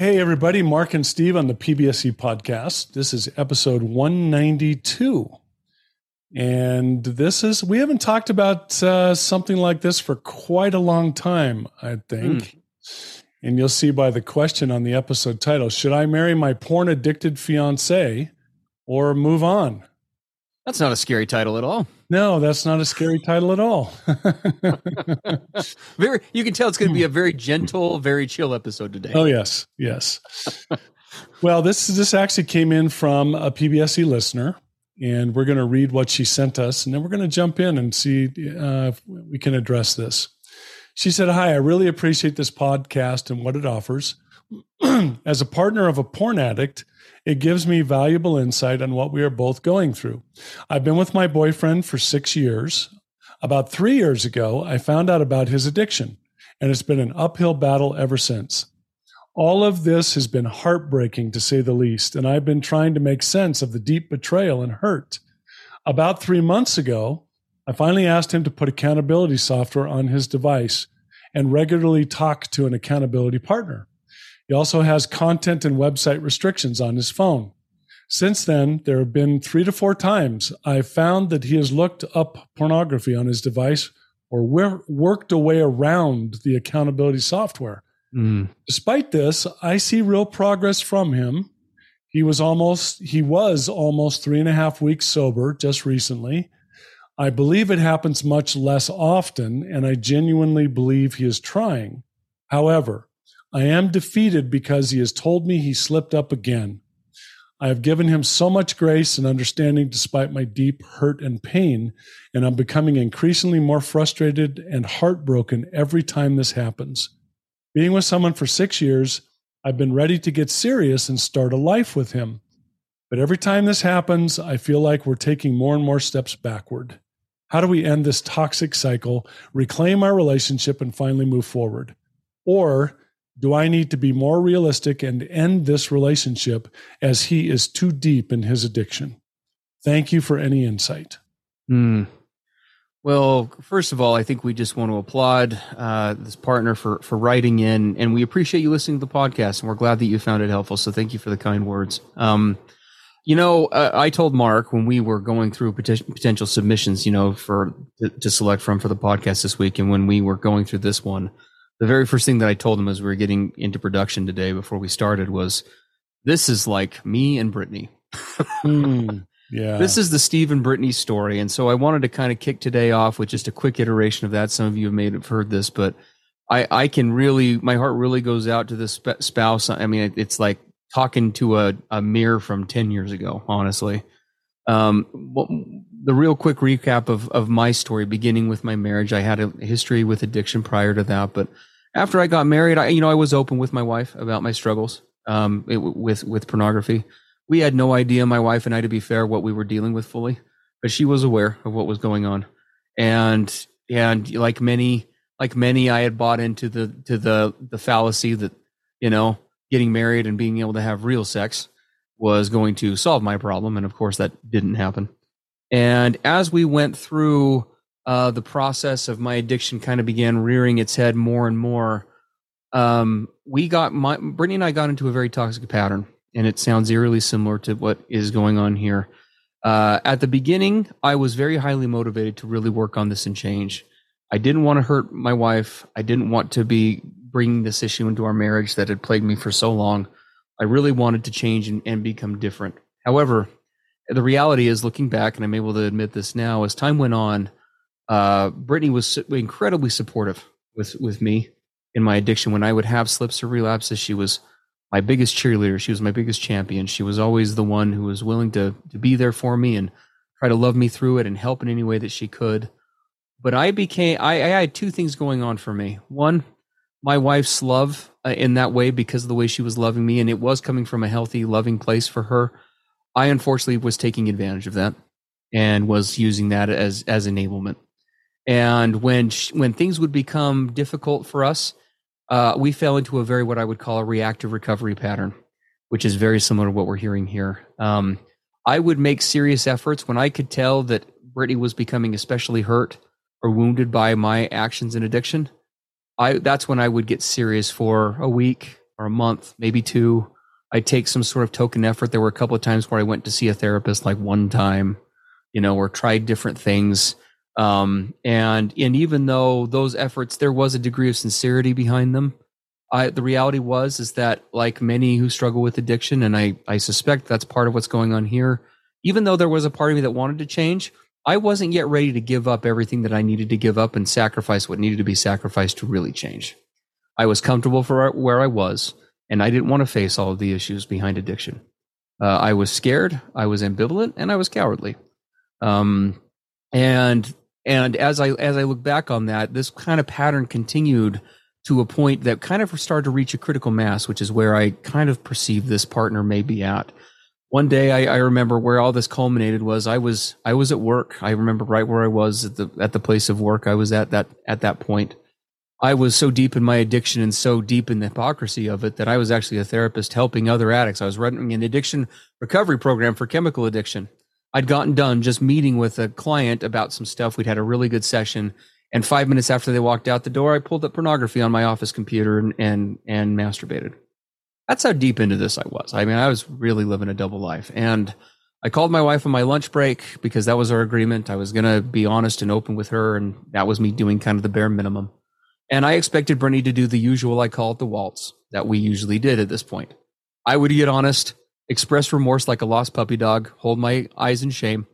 Hey, everybody, Mark and Steve on the PBSC podcast. This is episode 192. And this is, we haven't talked about uh, something like this for quite a long time, I think. Mm. And you'll see by the question on the episode title Should I marry my porn addicted fiance or move on? That's not a scary title at all. No, that's not a scary title at all. very, you can tell it's going to be a very gentle, very chill episode today. Oh yes, yes. well, this this actually came in from a PBSC listener, and we're going to read what she sent us, and then we're going to jump in and see uh, if we can address this. She said, "Hi, I really appreciate this podcast and what it offers. As a partner of a porn addict." It gives me valuable insight on what we are both going through. I've been with my boyfriend for six years. About three years ago, I found out about his addiction, and it's been an uphill battle ever since. All of this has been heartbreaking to say the least, and I've been trying to make sense of the deep betrayal and hurt. About three months ago, I finally asked him to put accountability software on his device and regularly talk to an accountability partner. He also has content and website restrictions on his phone. Since then, there have been three to four times I've found that he has looked up pornography on his device or worked a way around the accountability software. Mm. Despite this, I see real progress from him. He was almost he was almost three and a half weeks sober just recently. I believe it happens much less often, and I genuinely believe he is trying. However, I am defeated because he has told me he slipped up again. I have given him so much grace and understanding despite my deep hurt and pain, and I'm becoming increasingly more frustrated and heartbroken every time this happens. Being with someone for six years, I've been ready to get serious and start a life with him. But every time this happens, I feel like we're taking more and more steps backward. How do we end this toxic cycle, reclaim our relationship, and finally move forward? Or do I need to be more realistic and end this relationship as he is too deep in his addiction? Thank you for any insight. Mm. Well, first of all, I think we just want to applaud uh, this partner for for writing in, and we appreciate you listening to the podcast, and we're glad that you found it helpful. So, thank you for the kind words. Um, you know, uh, I told Mark when we were going through potential submissions, you know, for to, to select from for the podcast this week, and when we were going through this one, the very first thing that I told him as we were getting into production today before we started was, "This is like me and Brittany." mm, yeah, this is the Steve and Brittany story, and so I wanted to kind of kick today off with just a quick iteration of that. Some of you have made have heard this, but I I can really my heart really goes out to this spouse. I mean, it's like talking to a a mirror from ten years ago, honestly. Um, the real quick recap of of my story, beginning with my marriage. I had a history with addiction prior to that, but after I got married, I you know I was open with my wife about my struggles um, it, with with pornography. We had no idea, my wife and I, to be fair, what we were dealing with fully, but she was aware of what was going on, and and like many like many, I had bought into the to the the fallacy that you know getting married and being able to have real sex was going to solve my problem, and of course that didn't happen. And as we went through uh, the process of my addiction, kind of began rearing its head more and more. Um, we got my Brittany and I got into a very toxic pattern, and it sounds eerily similar to what is going on here. Uh, at the beginning, I was very highly motivated to really work on this and change. I didn't want to hurt my wife. I didn't want to be bringing this issue into our marriage that had plagued me for so long. I really wanted to change and, and become different. However, the reality is, looking back, and I'm able to admit this now, as time went on, uh, Brittany was incredibly supportive with with me in my addiction. When I would have slips or relapses, she was my biggest cheerleader. She was my biggest champion. She was always the one who was willing to to be there for me and try to love me through it and help in any way that she could. But I became I, I had two things going on for me. One, my wife's love uh, in that way because of the way she was loving me, and it was coming from a healthy, loving place for her. I unfortunately was taking advantage of that and was using that as as enablement. And when when things would become difficult for us, uh, we fell into a very what I would call a reactive recovery pattern, which is very similar to what we're hearing here. Um, I would make serious efforts when I could tell that Brittany was becoming especially hurt or wounded by my actions and addiction. I that's when I would get serious for a week or a month, maybe two. I'd take some sort of token effort. There were a couple of times where I went to see a therapist, like one time, you know, or tried different things um, and and even though those efforts, there was a degree of sincerity behind them. I, the reality was is that like many who struggle with addiction, and I I suspect that's part of what's going on here. Even though there was a part of me that wanted to change, I wasn't yet ready to give up everything that I needed to give up and sacrifice what needed to be sacrificed to really change. I was comfortable for where I was, and I didn't want to face all of the issues behind addiction. Uh, I was scared, I was ambivalent, and I was cowardly. Um, and and as I as I look back on that, this kind of pattern continued to a point that kind of started to reach a critical mass, which is where I kind of perceive this partner may be at. One day I, I remember where all this culminated was I was I was at work. I remember right where I was at the at the place of work I was at that at that point. I was so deep in my addiction and so deep in the hypocrisy of it that I was actually a therapist helping other addicts. I was running an addiction recovery program for chemical addiction. I'd gotten done just meeting with a client about some stuff. We'd had a really good session. And five minutes after they walked out the door, I pulled up pornography on my office computer and, and, and masturbated. That's how deep into this I was. I mean, I was really living a double life. And I called my wife on my lunch break because that was our agreement. I was going to be honest and open with her. And that was me doing kind of the bare minimum. And I expected Brittany to do the usual, I call it the waltz that we usually did at this point. I would get honest express remorse like a lost puppy dog, hold my eyes in shame.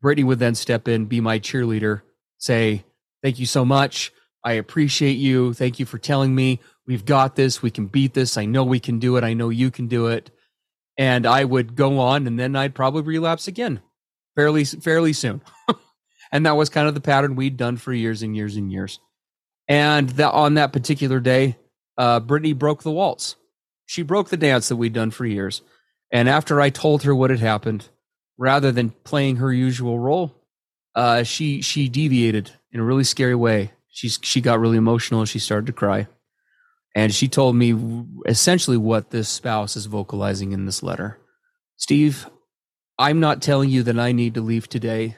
Brittany would then step in, be my cheerleader, say, Thank you so much. I appreciate you. Thank you for telling me we've got this. We can beat this. I know we can do it. I know you can do it. And I would go on and then I'd probably relapse again fairly, fairly soon. and that was kind of the pattern we'd done for years and years and years. And that on that particular day, uh, Brittany broke the waltz. She broke the dance that we'd done for years. And after I told her what had happened, rather than playing her usual role, uh, she she deviated in a really scary way. She she got really emotional and she started to cry, and she told me essentially what this spouse is vocalizing in this letter. Steve, I'm not telling you that I need to leave today,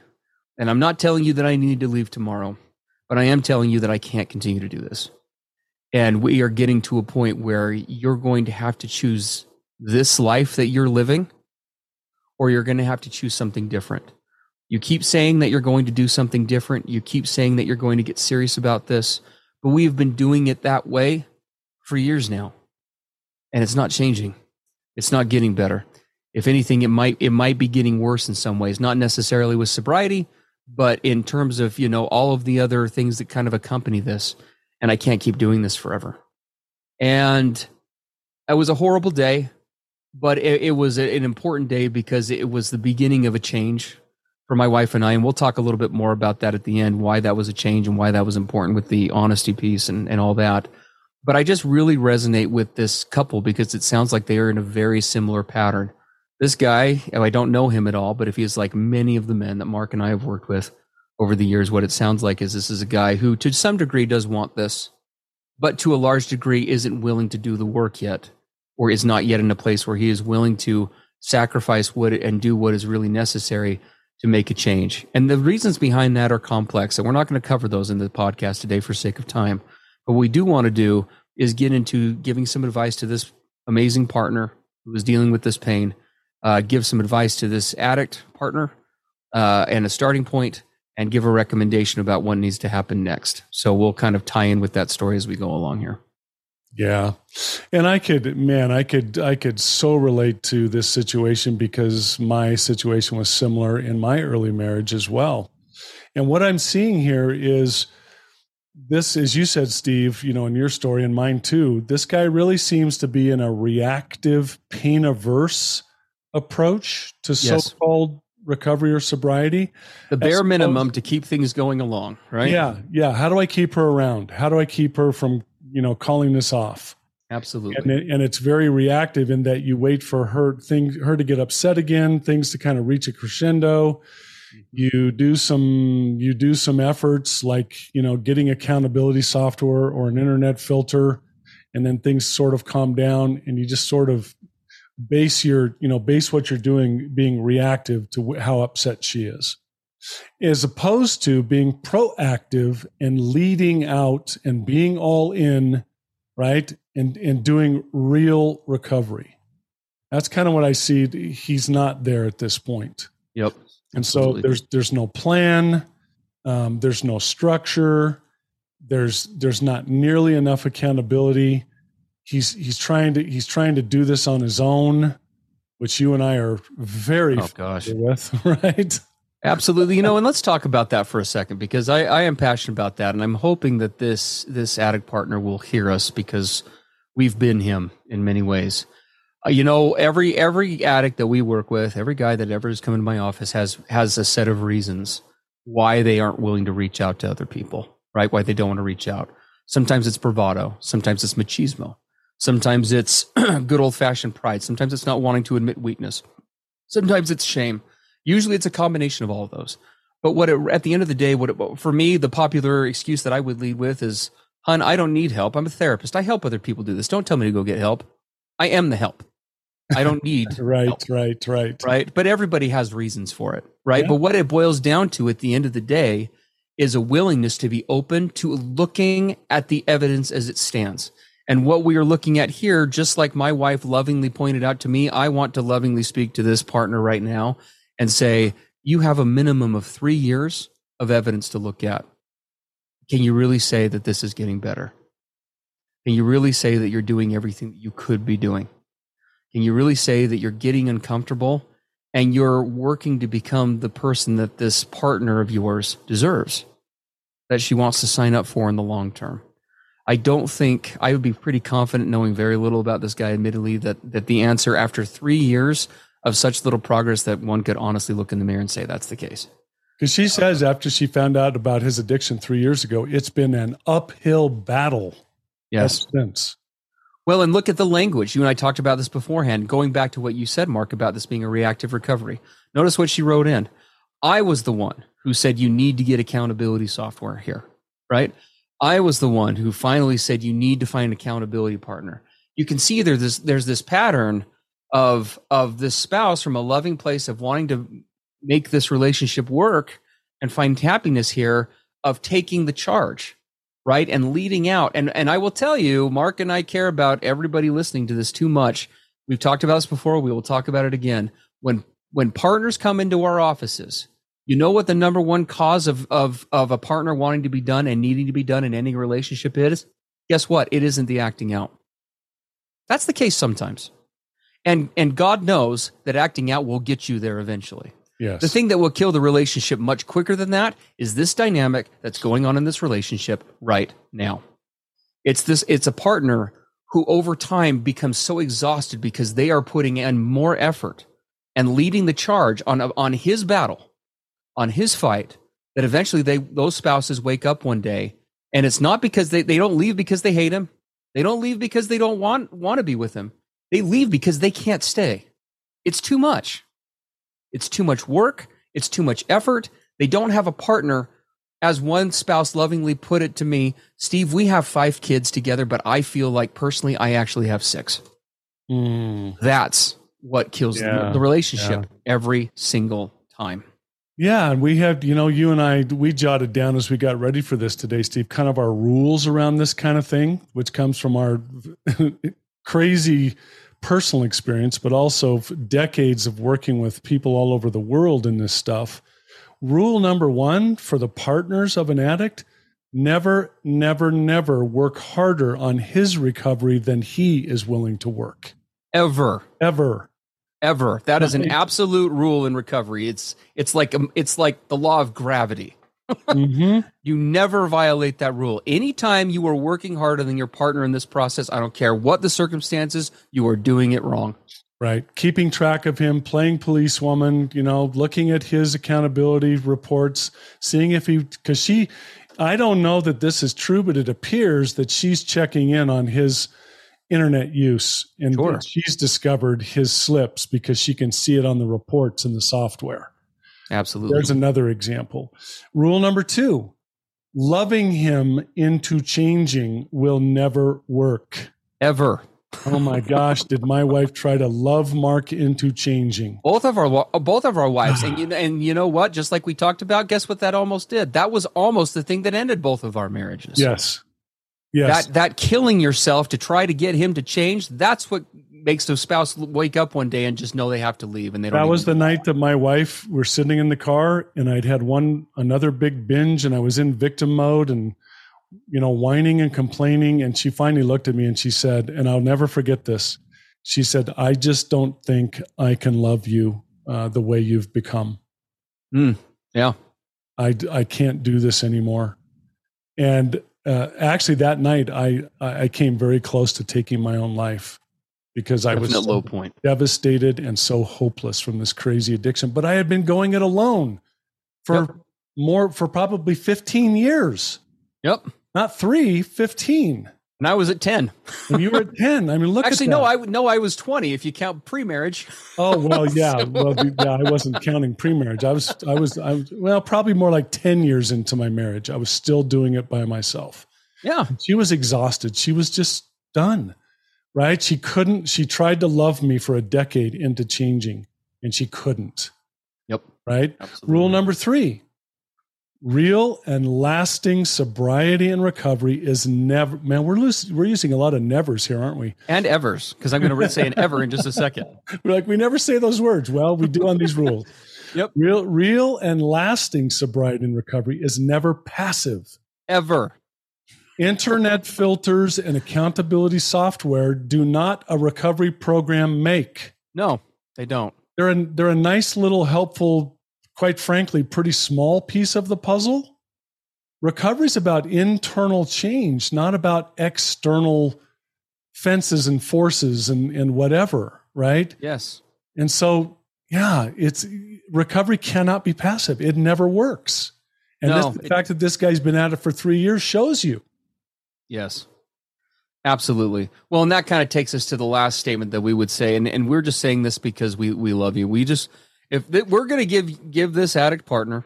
and I'm not telling you that I need to leave tomorrow, but I am telling you that I can't continue to do this. And we are getting to a point where you're going to have to choose this life that you're living, or you're going to have to choose something different. You keep saying that you're going to do something different. You keep saying that you're going to get serious about this, but we've been doing it that way for years now. And it's not changing. It's not getting better. If anything, it might it might be getting worse in some ways, not necessarily with sobriety, but in terms of, you know, all of the other things that kind of accompany this. And I can't keep doing this forever. And it was a horrible day but it, it was an important day because it was the beginning of a change for my wife and I. And we'll talk a little bit more about that at the end, why that was a change and why that was important with the honesty piece and, and all that. but I just really resonate with this couple because it sounds like they are in a very similar pattern. This guy, oh, I don't know him at all, but if he is like many of the men that Mark and I have worked with over the years, what it sounds like is this is a guy who, to some degree, does want this, but to a large degree, isn't willing to do the work yet, or is not yet in a place where he is willing to sacrifice what and do what is really necessary to make a change. And the reasons behind that are complex, and we're not going to cover those in the podcast today for sake of time. But what we do want to do is get into giving some advice to this amazing partner who is dealing with this pain, uh, give some advice to this addict partner, uh, and a starting point, and give a recommendation about what needs to happen next. So we'll kind of tie in with that story as we go along here. Yeah. And I could man, I could I could so relate to this situation because my situation was similar in my early marriage as well. And what I'm seeing here is this as you said Steve, you know, in your story and mine too, this guy really seems to be in a reactive pain averse approach to yes. so-called recovery or sobriety. The bare minimum to keep things going along, right? Yeah, yeah. How do I keep her around? How do I keep her from you know calling this off absolutely and, it, and it's very reactive in that you wait for her thing her to get upset again things to kind of reach a crescendo mm-hmm. you do some you do some efforts like you know getting accountability software or an internet filter and then things sort of calm down and you just sort of base your you know base what you're doing being reactive to how upset she is as opposed to being proactive and leading out and being all in, right? And, and doing real recovery. That's kind of what I see. He's not there at this point. Yep. And so there's there's no plan, um, there's no structure, there's there's not nearly enough accountability. He's he's trying to he's trying to do this on his own, which you and I are very oh, gosh. with, right? Absolutely. You know, and let's talk about that for a second because I, I am passionate about that. And I'm hoping that this this addict partner will hear us because we've been him in many ways. Uh, you know, every every addict that we work with, every guy that ever has come into my office has has a set of reasons why they aren't willing to reach out to other people, right? Why they don't want to reach out. Sometimes it's bravado, sometimes it's machismo, sometimes it's good old fashioned pride, sometimes it's not wanting to admit weakness, sometimes it's shame Usually it's a combination of all of those. But what it, at the end of the day, what it, for me, the popular excuse that I would lead with is, "Hun, I don't need help. I'm a therapist. I help other people do this. Don't tell me to go get help. I am the help. I don't need right, help. right, right, right." But everybody has reasons for it, right? Yeah. But what it boils down to at the end of the day is a willingness to be open to looking at the evidence as it stands. And what we are looking at here, just like my wife lovingly pointed out to me, I want to lovingly speak to this partner right now and say, you have a minimum of three years of evidence to look at. Can you really say that this is getting better? Can you really say that you're doing everything that you could be doing? Can you really say that you're getting uncomfortable and you're working to become the person that this partner of yours deserves, that she wants to sign up for in the long term? I don't think I would be pretty confident knowing very little about this guy, admittedly, that, that the answer after three years of such little progress that one could honestly look in the mirror and say that's the case. Because she says after she found out about his addiction three years ago, it's been an uphill battle. Yes. Since. Well, and look at the language. You and I talked about this beforehand. Going back to what you said, Mark, about this being a reactive recovery. Notice what she wrote in. I was the one who said you need to get accountability software here, right? I was the one who finally said you need to find an accountability partner. You can see there's this, there's this pattern of of this spouse from a loving place of wanting to make this relationship work and find happiness here of taking the charge right? And leading out. And and I will tell you Mark and I care about everybody listening to this too much. We've talked about this before. We will talk about it again. When when partners come into our offices you know what the number one cause of of of a partner wanting to be done and needing to be done in any relationship is guess what it isn't the acting out that's the case sometimes and and God knows that acting out will get you there eventually. Yes. The thing that will kill the relationship much quicker than that is this dynamic that's going on in this relationship right now. It's this it's a partner who over time becomes so exhausted because they are putting in more effort and leading the charge on on his battle, on his fight that eventually they those spouses wake up one day and it's not because they, they don't leave because they hate him. They don't leave because they don't want want to be with him. They leave because they can't stay. It's too much. It's too much work. It's too much effort. They don't have a partner. As one spouse lovingly put it to me, Steve, we have five kids together, but I feel like personally I actually have six. Mm. That's what kills Yeah. the, the relationship every single time. Yeah, and we have, you know, you and I, we jotted down as we got ready for this today, Steve, kind of our rules around this kind of thing, which comes from our crazy personal experience, but also decades of working with people all over the world in this stuff. Rule number one for the partners of an addict never, never, never work harder on his recovery than he is willing to work. Ever. Ever. Ever. That is an absolute rule in recovery. It's it's like um, it's like the law of gravity. hmm You never violate that rule. Anytime you are working harder than your partner in this process, I don't care what the circumstances, you are doing it wrong. Right. Keeping track of him, playing policewoman, you know, looking at his accountability reports, seeing if he, because she, I don't know that this is true, but it appears that she's checking in on his internet use and Sure. she's discovered his slips because she can see it on the reports in the software. Absolutely. There's another example. Rule number two loving him into changing will never work. Ever. Oh my gosh, did my wife try to love Mark into changing? Both of our uh, both of our wives, and you and you know what? Just like we talked about, guess what? That almost did. That was almost the thing that ended both of our marriages. Yes. Yes. That that killing yourself to try to get him to change. That's what makes the spouse wake up one day and just know they have to leave, and they don't. that was the night that my wife were sitting in the car and I'd had one another big binge and I was in victim mode and you know whining and complaining and she finally looked at me and she said and I'll never forget this. She said, "I just don't think I can love you uh, the way you've become. Mm, yeah. I I can't do this anymore." And uh, actually, that night I I came very close to taking my own life because I was Definite so low point. devastated and so hopeless from this crazy addiction. But I had been going it alone for Yep. more for probably 15 years. Yep. Not three, 15. And I was at ten. And you were at 10. I mean, look Actually, at that. no, I no, I was twenty if you count pre-marriage. Oh well, yeah. So- Well, yeah, I wasn't counting pre-marriage. I was, I was, I was, well, probably more like ten years into my marriage. I was still doing it by myself. Yeah. She was exhausted. She was just done. Right? She couldn't. She tried to love me for a decade into changing, and she couldn't. Yep. Right? Absolutely. Rule number three real and lasting sobriety and recovery is never, man, we're, losing, we're using a lot of nevers here, aren't we? and evers because I'm going to say an ever in just a second. We're like, we never say those words. Well, we do on these rules. Yep. Real, real and lasting sobriety and recovery is never passive. Ever. Internet filters and accountability software do not a recovery program make. No, they don't. They're a, they're a nice little helpful, quite frankly, pretty small piece of the puzzle. Recovery is about internal change, not about external fences and forces and, and whatever, right? Yes. And so, yeah, it's recovery cannot be passive. It never works. And No, this, the it- fact that this guy's been at it for three years shows you. Yes. Absolutely. Well, and that kind of takes us to the last statement that we would say, and, and we're just saying this because we we love you. We just if th- we're going to give give this addict partner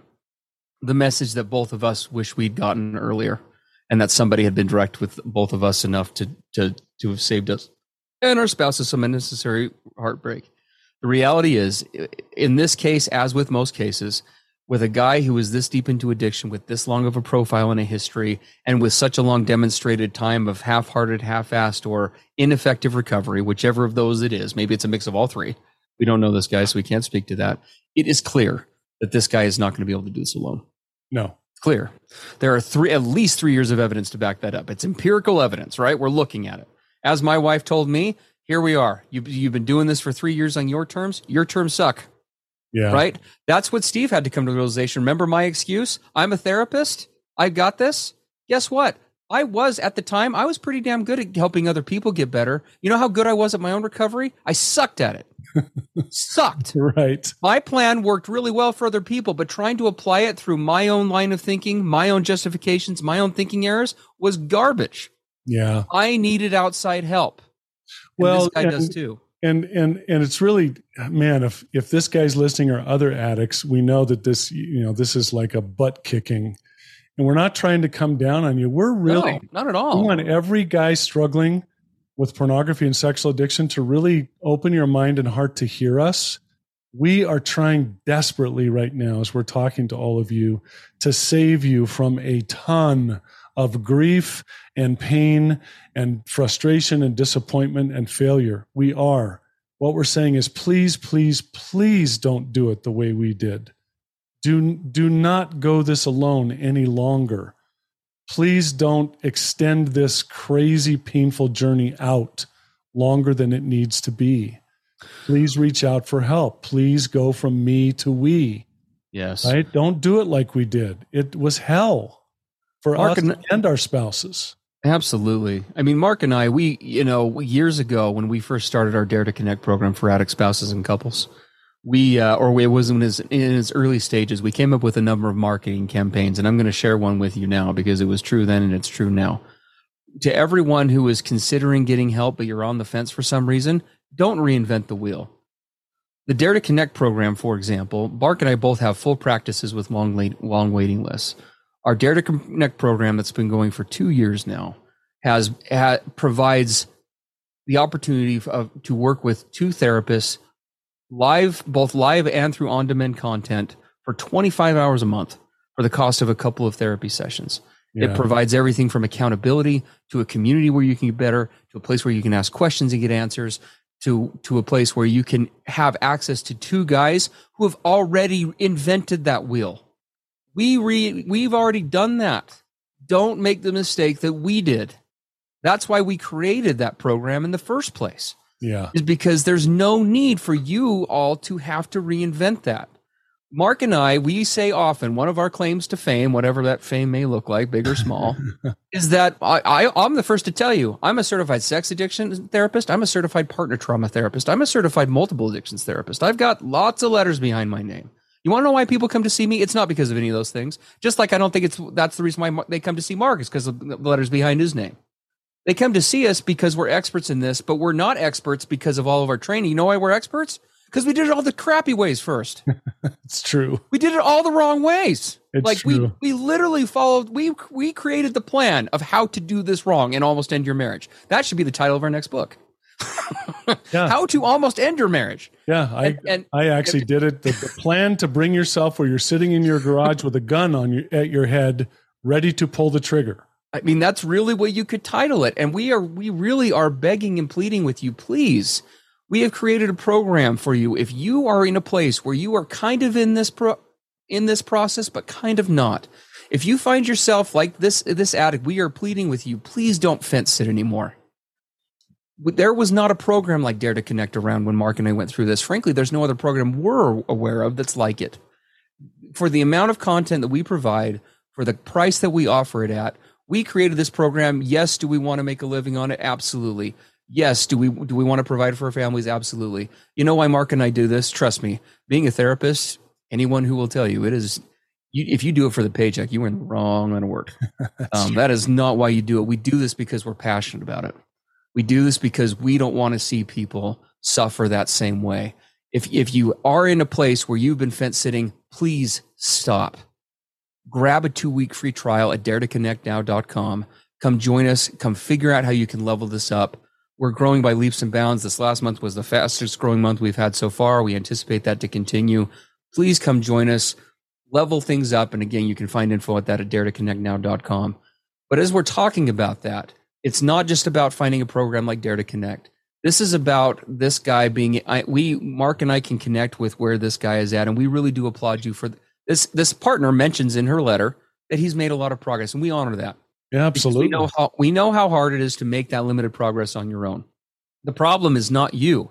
the message that both of us wish we'd gotten earlier, and that somebody had been direct with both of us enough to to to have saved us and our spouses some unnecessary heartbreak. The reality is, in this case, as with most cases, with a guy who is this deep into addiction, with this long of a profile and a history, and with such a long demonstrated time of half-hearted, half-assed, or ineffective recovery, whichever of those it is, maybe it's a mix of all three. We don't know this guy, so we can't speak to that. It is clear that this guy is not going to be able to do this alone. No. Clear. There are three, at least three years of evidence to back that up. It's empirical evidence, right? We're looking at it. As my wife told me, here we are. You, you've been doing this for three years on your terms. Your terms suck Yeah. right? That's what Steve had to come to the realization. Remember my excuse? I'm a therapist. I got this. Guess what? I was at the time, I was pretty damn good at helping other people get better. You know how good I was at my own recovery? I sucked at it. sucked. Right. My plan worked really well for other people, but trying to apply it through my own line of thinking, my own justifications, my own thinking errors was garbage. Yeah. I needed outside help. And Well, this guy and- does too. and and and it's really man if if this guy's listening or other addicts we know that this you know this is like a butt kicking and we're not trying to come down on you we're really No, not at all. we want every guy struggling with pornography and sexual addiction to really open your mind and heart to hear us we are trying desperately right now as we're talking to all of you to save you from a ton of grief and pain and frustration and disappointment and failure. We are. What we're saying is please, please, please don't do it the way we did. Do, do not go this alone any longer. Please don't extend this crazy, painful journey out longer than it needs to be. Please reach out for help. Please go from me to we. Yes. Right? Don't do it like we did. It was hell for Mark us and- and our spouses. Absolutely. I mean, Mark and I, we, you know, years ago when we first started our Dare to Connect program for addict spouses and couples, we, uh, or it was in its, in its early stages, we came up with a number of marketing campaigns. And I'm going to share one with you now because it was true then and it's true now. To everyone who is considering getting help, but you're on the fence for some reason, don't reinvent the wheel. The Dare to Connect program, for example, Mark and I both have full practices with long, long waiting lists. Our Dare to Connect program that's been going for two years now has ha, provides the opportunity of, to work with two therapists live, both live and through on-demand content for 25 hours a month for the cost of a couple of therapy sessions. It provides everything from accountability to a community where you can get better, to a place where you can ask questions and get answers, to to a place where you can have access to two guys who have already invented that wheel. We re, we've already done that. Don't make the mistake that we did. That's why we created that program in the first place. Yeah. Is because there's no need for you all to have to reinvent that. Mark and I, we say often one of our claims to fame, whatever that fame may look like, big or small, is that I, I, I'm the first to tell you I'm a certified sex addiction therapist. I'm a certified partner trauma therapist. I'm a certified multiple addictions therapist. I've got lots of letters behind my name. You want to know why people come to see me? It's not because of any of those things. Just like I don't think it's that's the reason why they come to see Mark is because of the letters behind his name. They come to see us because we're experts in this, but we're not experts because of all of our training. You know why we're experts? Because we did it all the crappy ways first. It's true. We did it all the wrong ways. It's like true. we we literally followed we we created the plan of how to do this wrong and almost end your marriage. That should be the title of our next book. Yeah. How to almost end your marriage. Yeah. I, And, and I actually did it. The, the plan to bring yourself where you're sitting in your garage with a gun on your at your head, ready to pull the trigger. I mean that's really what you could title it. And we are we really are begging and pleading with you, please. We have created a program for you. If you are in a place where you are kind of in this pro in this process, but kind of not. If you find yourself like this this addict, we are pleading with you, please don't fence it anymore. There was not a program like Dare to Connect around when Mark and I went through this. Frankly, there's no other program we're aware of that's like it. For the amount of content that we provide, for the price that we offer it at, we created this program. Yes, do we want to make a living on it? Absolutely. Yes, do we do we want to provide for our families? Absolutely. You know why Mark and I do this? Trust me. Being a therapist, anyone who will tell you it is you, if you do it for the paycheck, you are in the wrong line of work. Um, that is not why you do it. We do this because we're passionate about it. We do this because we don't want to see people suffer that same way. If if you are in a place where you've been fence sitting, please stop. Grab a two week free trial at daretoconnectnow.com. Come join us. Come figure out how you can level this up. We're growing by leaps and bounds. This last month was the fastest growing month we've had so far. We anticipate that to continue. Please come join us, level things up. And again, you can find info at that at daretoconnectnow.com. But as we're talking about that, it's not just about finding a program like Dare to Connect. This is about this guy being. I, we Mark and I can connect with where this guy is at, and we really do applaud you for this. This partner mentions in her letter that he's made a lot of progress, and we honor that. Yeah, absolutely. We know how we know how hard it is to make that limited progress on your own. The problem is not you.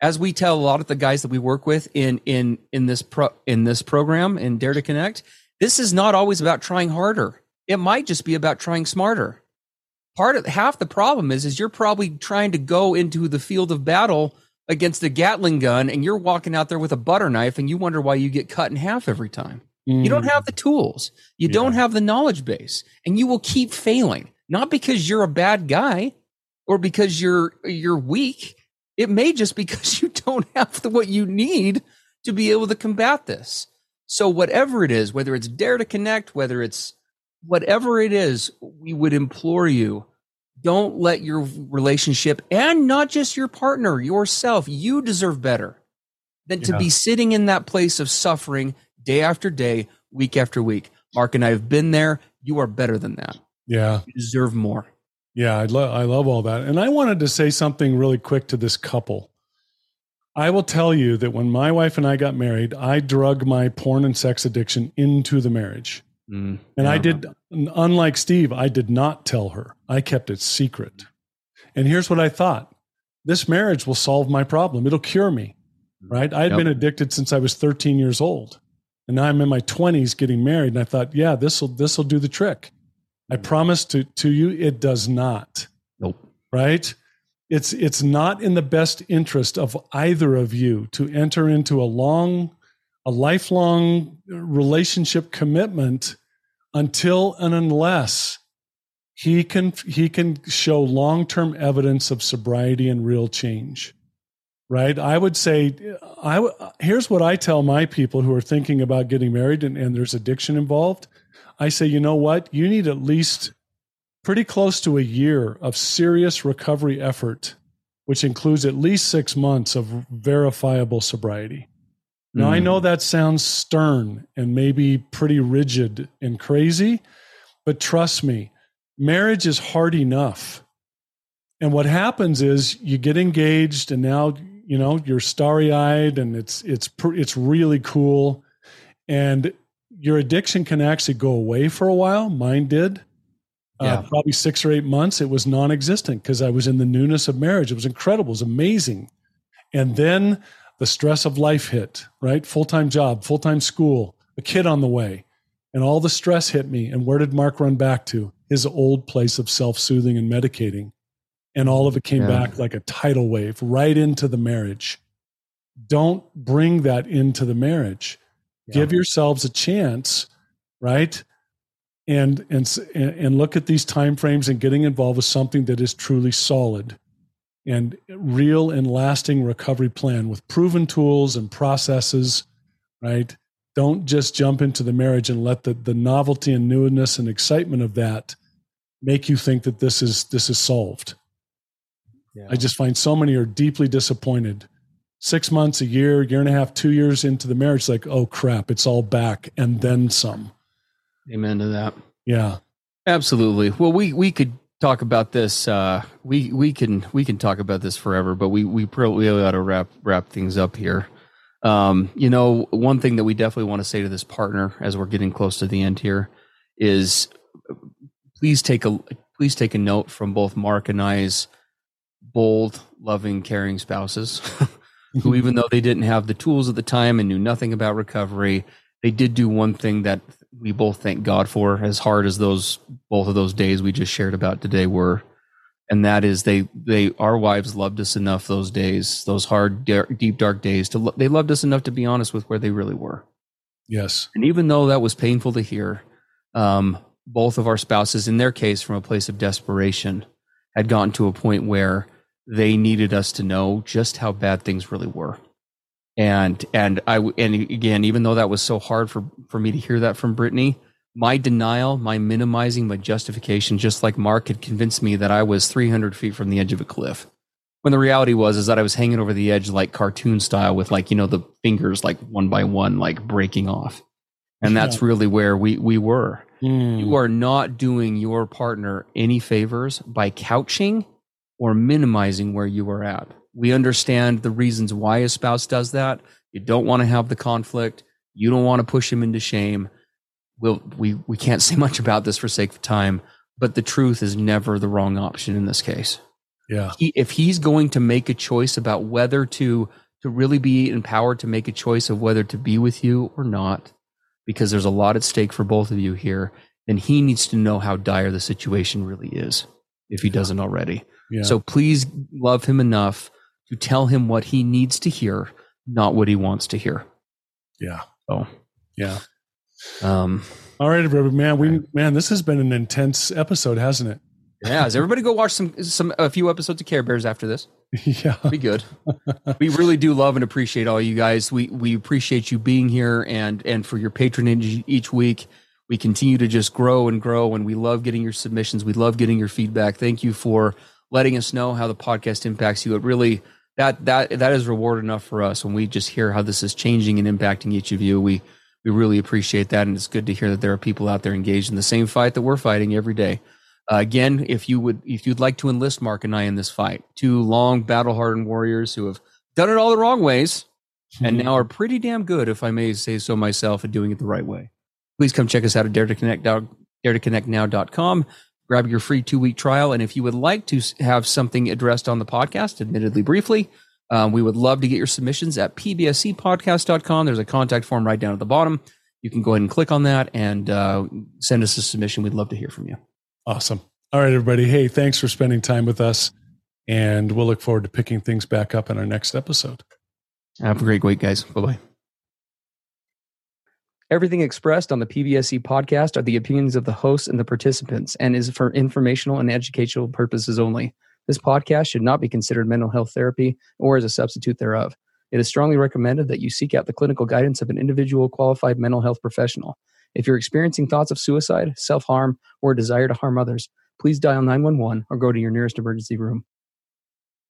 As we tell a lot of the guys that we work with in in in this pro in this program in Dare to Connect, this is not always about trying harder. It might just be about trying smarter. Part of half the problem is is you're probably trying to go into the field of battle against a Gatling gun and you're walking out there with a butter knife and you wonder why you get cut in half every time. You don't Mm. have the tools. You Yeah. don't have the knowledge base, and you will keep failing. not because you're a bad guy or because you're you're weak. It may just because you don't have the, what you need to be able to combat this. So whatever it is, whether it's dare to connect, whether it's whatever it is, we would implore you don't let your relationship and not just your partner, yourself, you deserve better than yeah. to be sitting in that place of suffering day after day, week after week. Mark and I have been there. You are better than that. Yeah. You deserve more. Yeah, I love I love all that. And I wanted to say something really quick to this couple. I will tell you that when my wife and I got married, I drug my porn and sex addiction into the marriage. Mm, and yeah. I did unlike Steve, I did not tell her. I kept it secret. And here's what I thought. This marriage will solve my problem. It'll cure me. Mm, right? I had yep. been addicted since I was 13 years old. And now I'm in my 20s getting married and I thought, yeah, this will this will do the trick. I mm. promise to to you it does not. Nope. Right? It's it's not in the best interest of either of you to enter into a long a lifelong uh, relationship commitment until and unless he can he can show long-term evidence of sobriety and real change right? I would say i here's what i tell my people who are thinking about getting married and, and there's addiction involved. I say you know what? You need at least pretty close to a year of serious recovery effort which includes at least six months of verifiable sobriety now, mm. I know that sounds stern and maybe pretty rigid and crazy, but trust me, marriage is hard enough. And what happens is you get engaged and now, you know, you're starry-eyed and it's it's it's really cool and your addiction can actually go away for a while. Mine did. Uh, yeah. Uh, probably 6 or 8 months it was non-existent because I was in the newness of marriage. It was incredible, it was amazing. And then the stress of life hit, right? Full time job, full time school, a kid on the way. And all the stress hit me. And where did Mark run back to? His old place of self soothing and medicating. And all of it came yeah. back like a tidal wave right into the marriage. Don't bring that into the marriage. Yeah. Give yourselves a chance, right? And, and and look at these time frames and getting involved with something that is truly solid and real and lasting recovery plan with proven tools and processes, right? Don't just jump into the marriage and let the, the novelty and newness and excitement of that make you think that this is this is solved. Yeah. I just find so many are deeply disappointed. Six months, a year, year and a half, two years into the marriage, like, oh crap, it's all back and then some. Amen to that. Yeah. Absolutely. Well, we we could talk about this. Uh, we we can we can talk about this forever, but we we probably ought to wrap wrap things up here. Um, you know, one thing that we definitely want to say to this partner as we're getting close to the end here is please take a please take a note from both Mark and I's bold, loving, caring spouses who even though they didn't have the tools at the time and knew nothing about recovery, they did do one thing that we both thank God for, as hard as those both of those days we just shared about today were, and that is they they our wives loved us enough those days, those hard, deep, dark days. To they loved us enough to be honest with where they really were. Yes, and even though that was painful to hear, um, both of our spouses, in their case, from a place of desperation, had gotten to a point where they needed us to know just how bad things really were and and I and again, even though that was so hard for for me to hear that from Brittany, my denial, my minimizing, my justification, just like Mark had convinced me that I was 300 feet from the edge of a cliff. When the reality was is that I was hanging over the edge like cartoon style with like you know the fingers like one by one like breaking off, and that's yeah. really where we we were. Mm. You are not doing your partner any favors by couching or minimizing where you are at. We understand the reasons why a spouse does that. You don't want to have the conflict. You don't want to push him into shame. We'll, we, we can't say much about this for sake of time, but the truth is never the wrong option in this case. Yeah. He, if he's going to make a choice about whether to, to really be empowered to make a choice of whether to be with you or not, because there's a lot at stake for both of you here, then he needs to know how dire the situation really is if he doesn't already. Yeah. So please love him enough to tell him what he needs to hear, not what he wants to hear. Yeah. Oh, yeah. Um, all right, everybody, man. We man, this has been an intense episode, hasn't it? Yeah, has everybody go watch some some a few episodes of Care Bears after this? Yeah, be good. we really do love and appreciate all you guys. We we appreciate you being here and and for your patronage each week. We continue to just grow and grow, and we love getting your submissions. We love getting your feedback. Thank you for letting us know how the podcast impacts you. It really that that that is reward enough for us when we just hear how this is changing and impacting each of you. We we really appreciate that, and it's good to hear that there are people out there engaged in the same fight that we're fighting every day. Uh, again, if you would, if you'd like to enlist Mark and I in this fight, two long battle hardened warriors who have done it all the wrong ways and now are pretty damn good, if I may say so myself, at doing it the right way. Please come check us out at dare to connect, dare to connect now.com. Grab your free two week trial. And if you would like to have something addressed on the podcast, admittedly briefly, um, we would love to get your submissions at pbscpodcast.com. There's a contact form right down at the bottom. You can go ahead and click on that and uh, send us a submission. We'd love to hear from you. Awesome. All right, everybody. Hey, thanks for spending time with us. And we'll look forward to picking things back up in our next episode. Have a great week, guys. Bye bye. Everything expressed on the PBSC podcast are the opinions of the hosts and the participants and is for informational and educational purposes only. This podcast should not be considered mental health therapy or as a substitute thereof. It is strongly recommended that you seek out the clinical guidance of an individual qualified mental health professional. If you're experiencing thoughts of suicide, self harm, or a desire to harm others, please dial 911 or go to your nearest emergency room.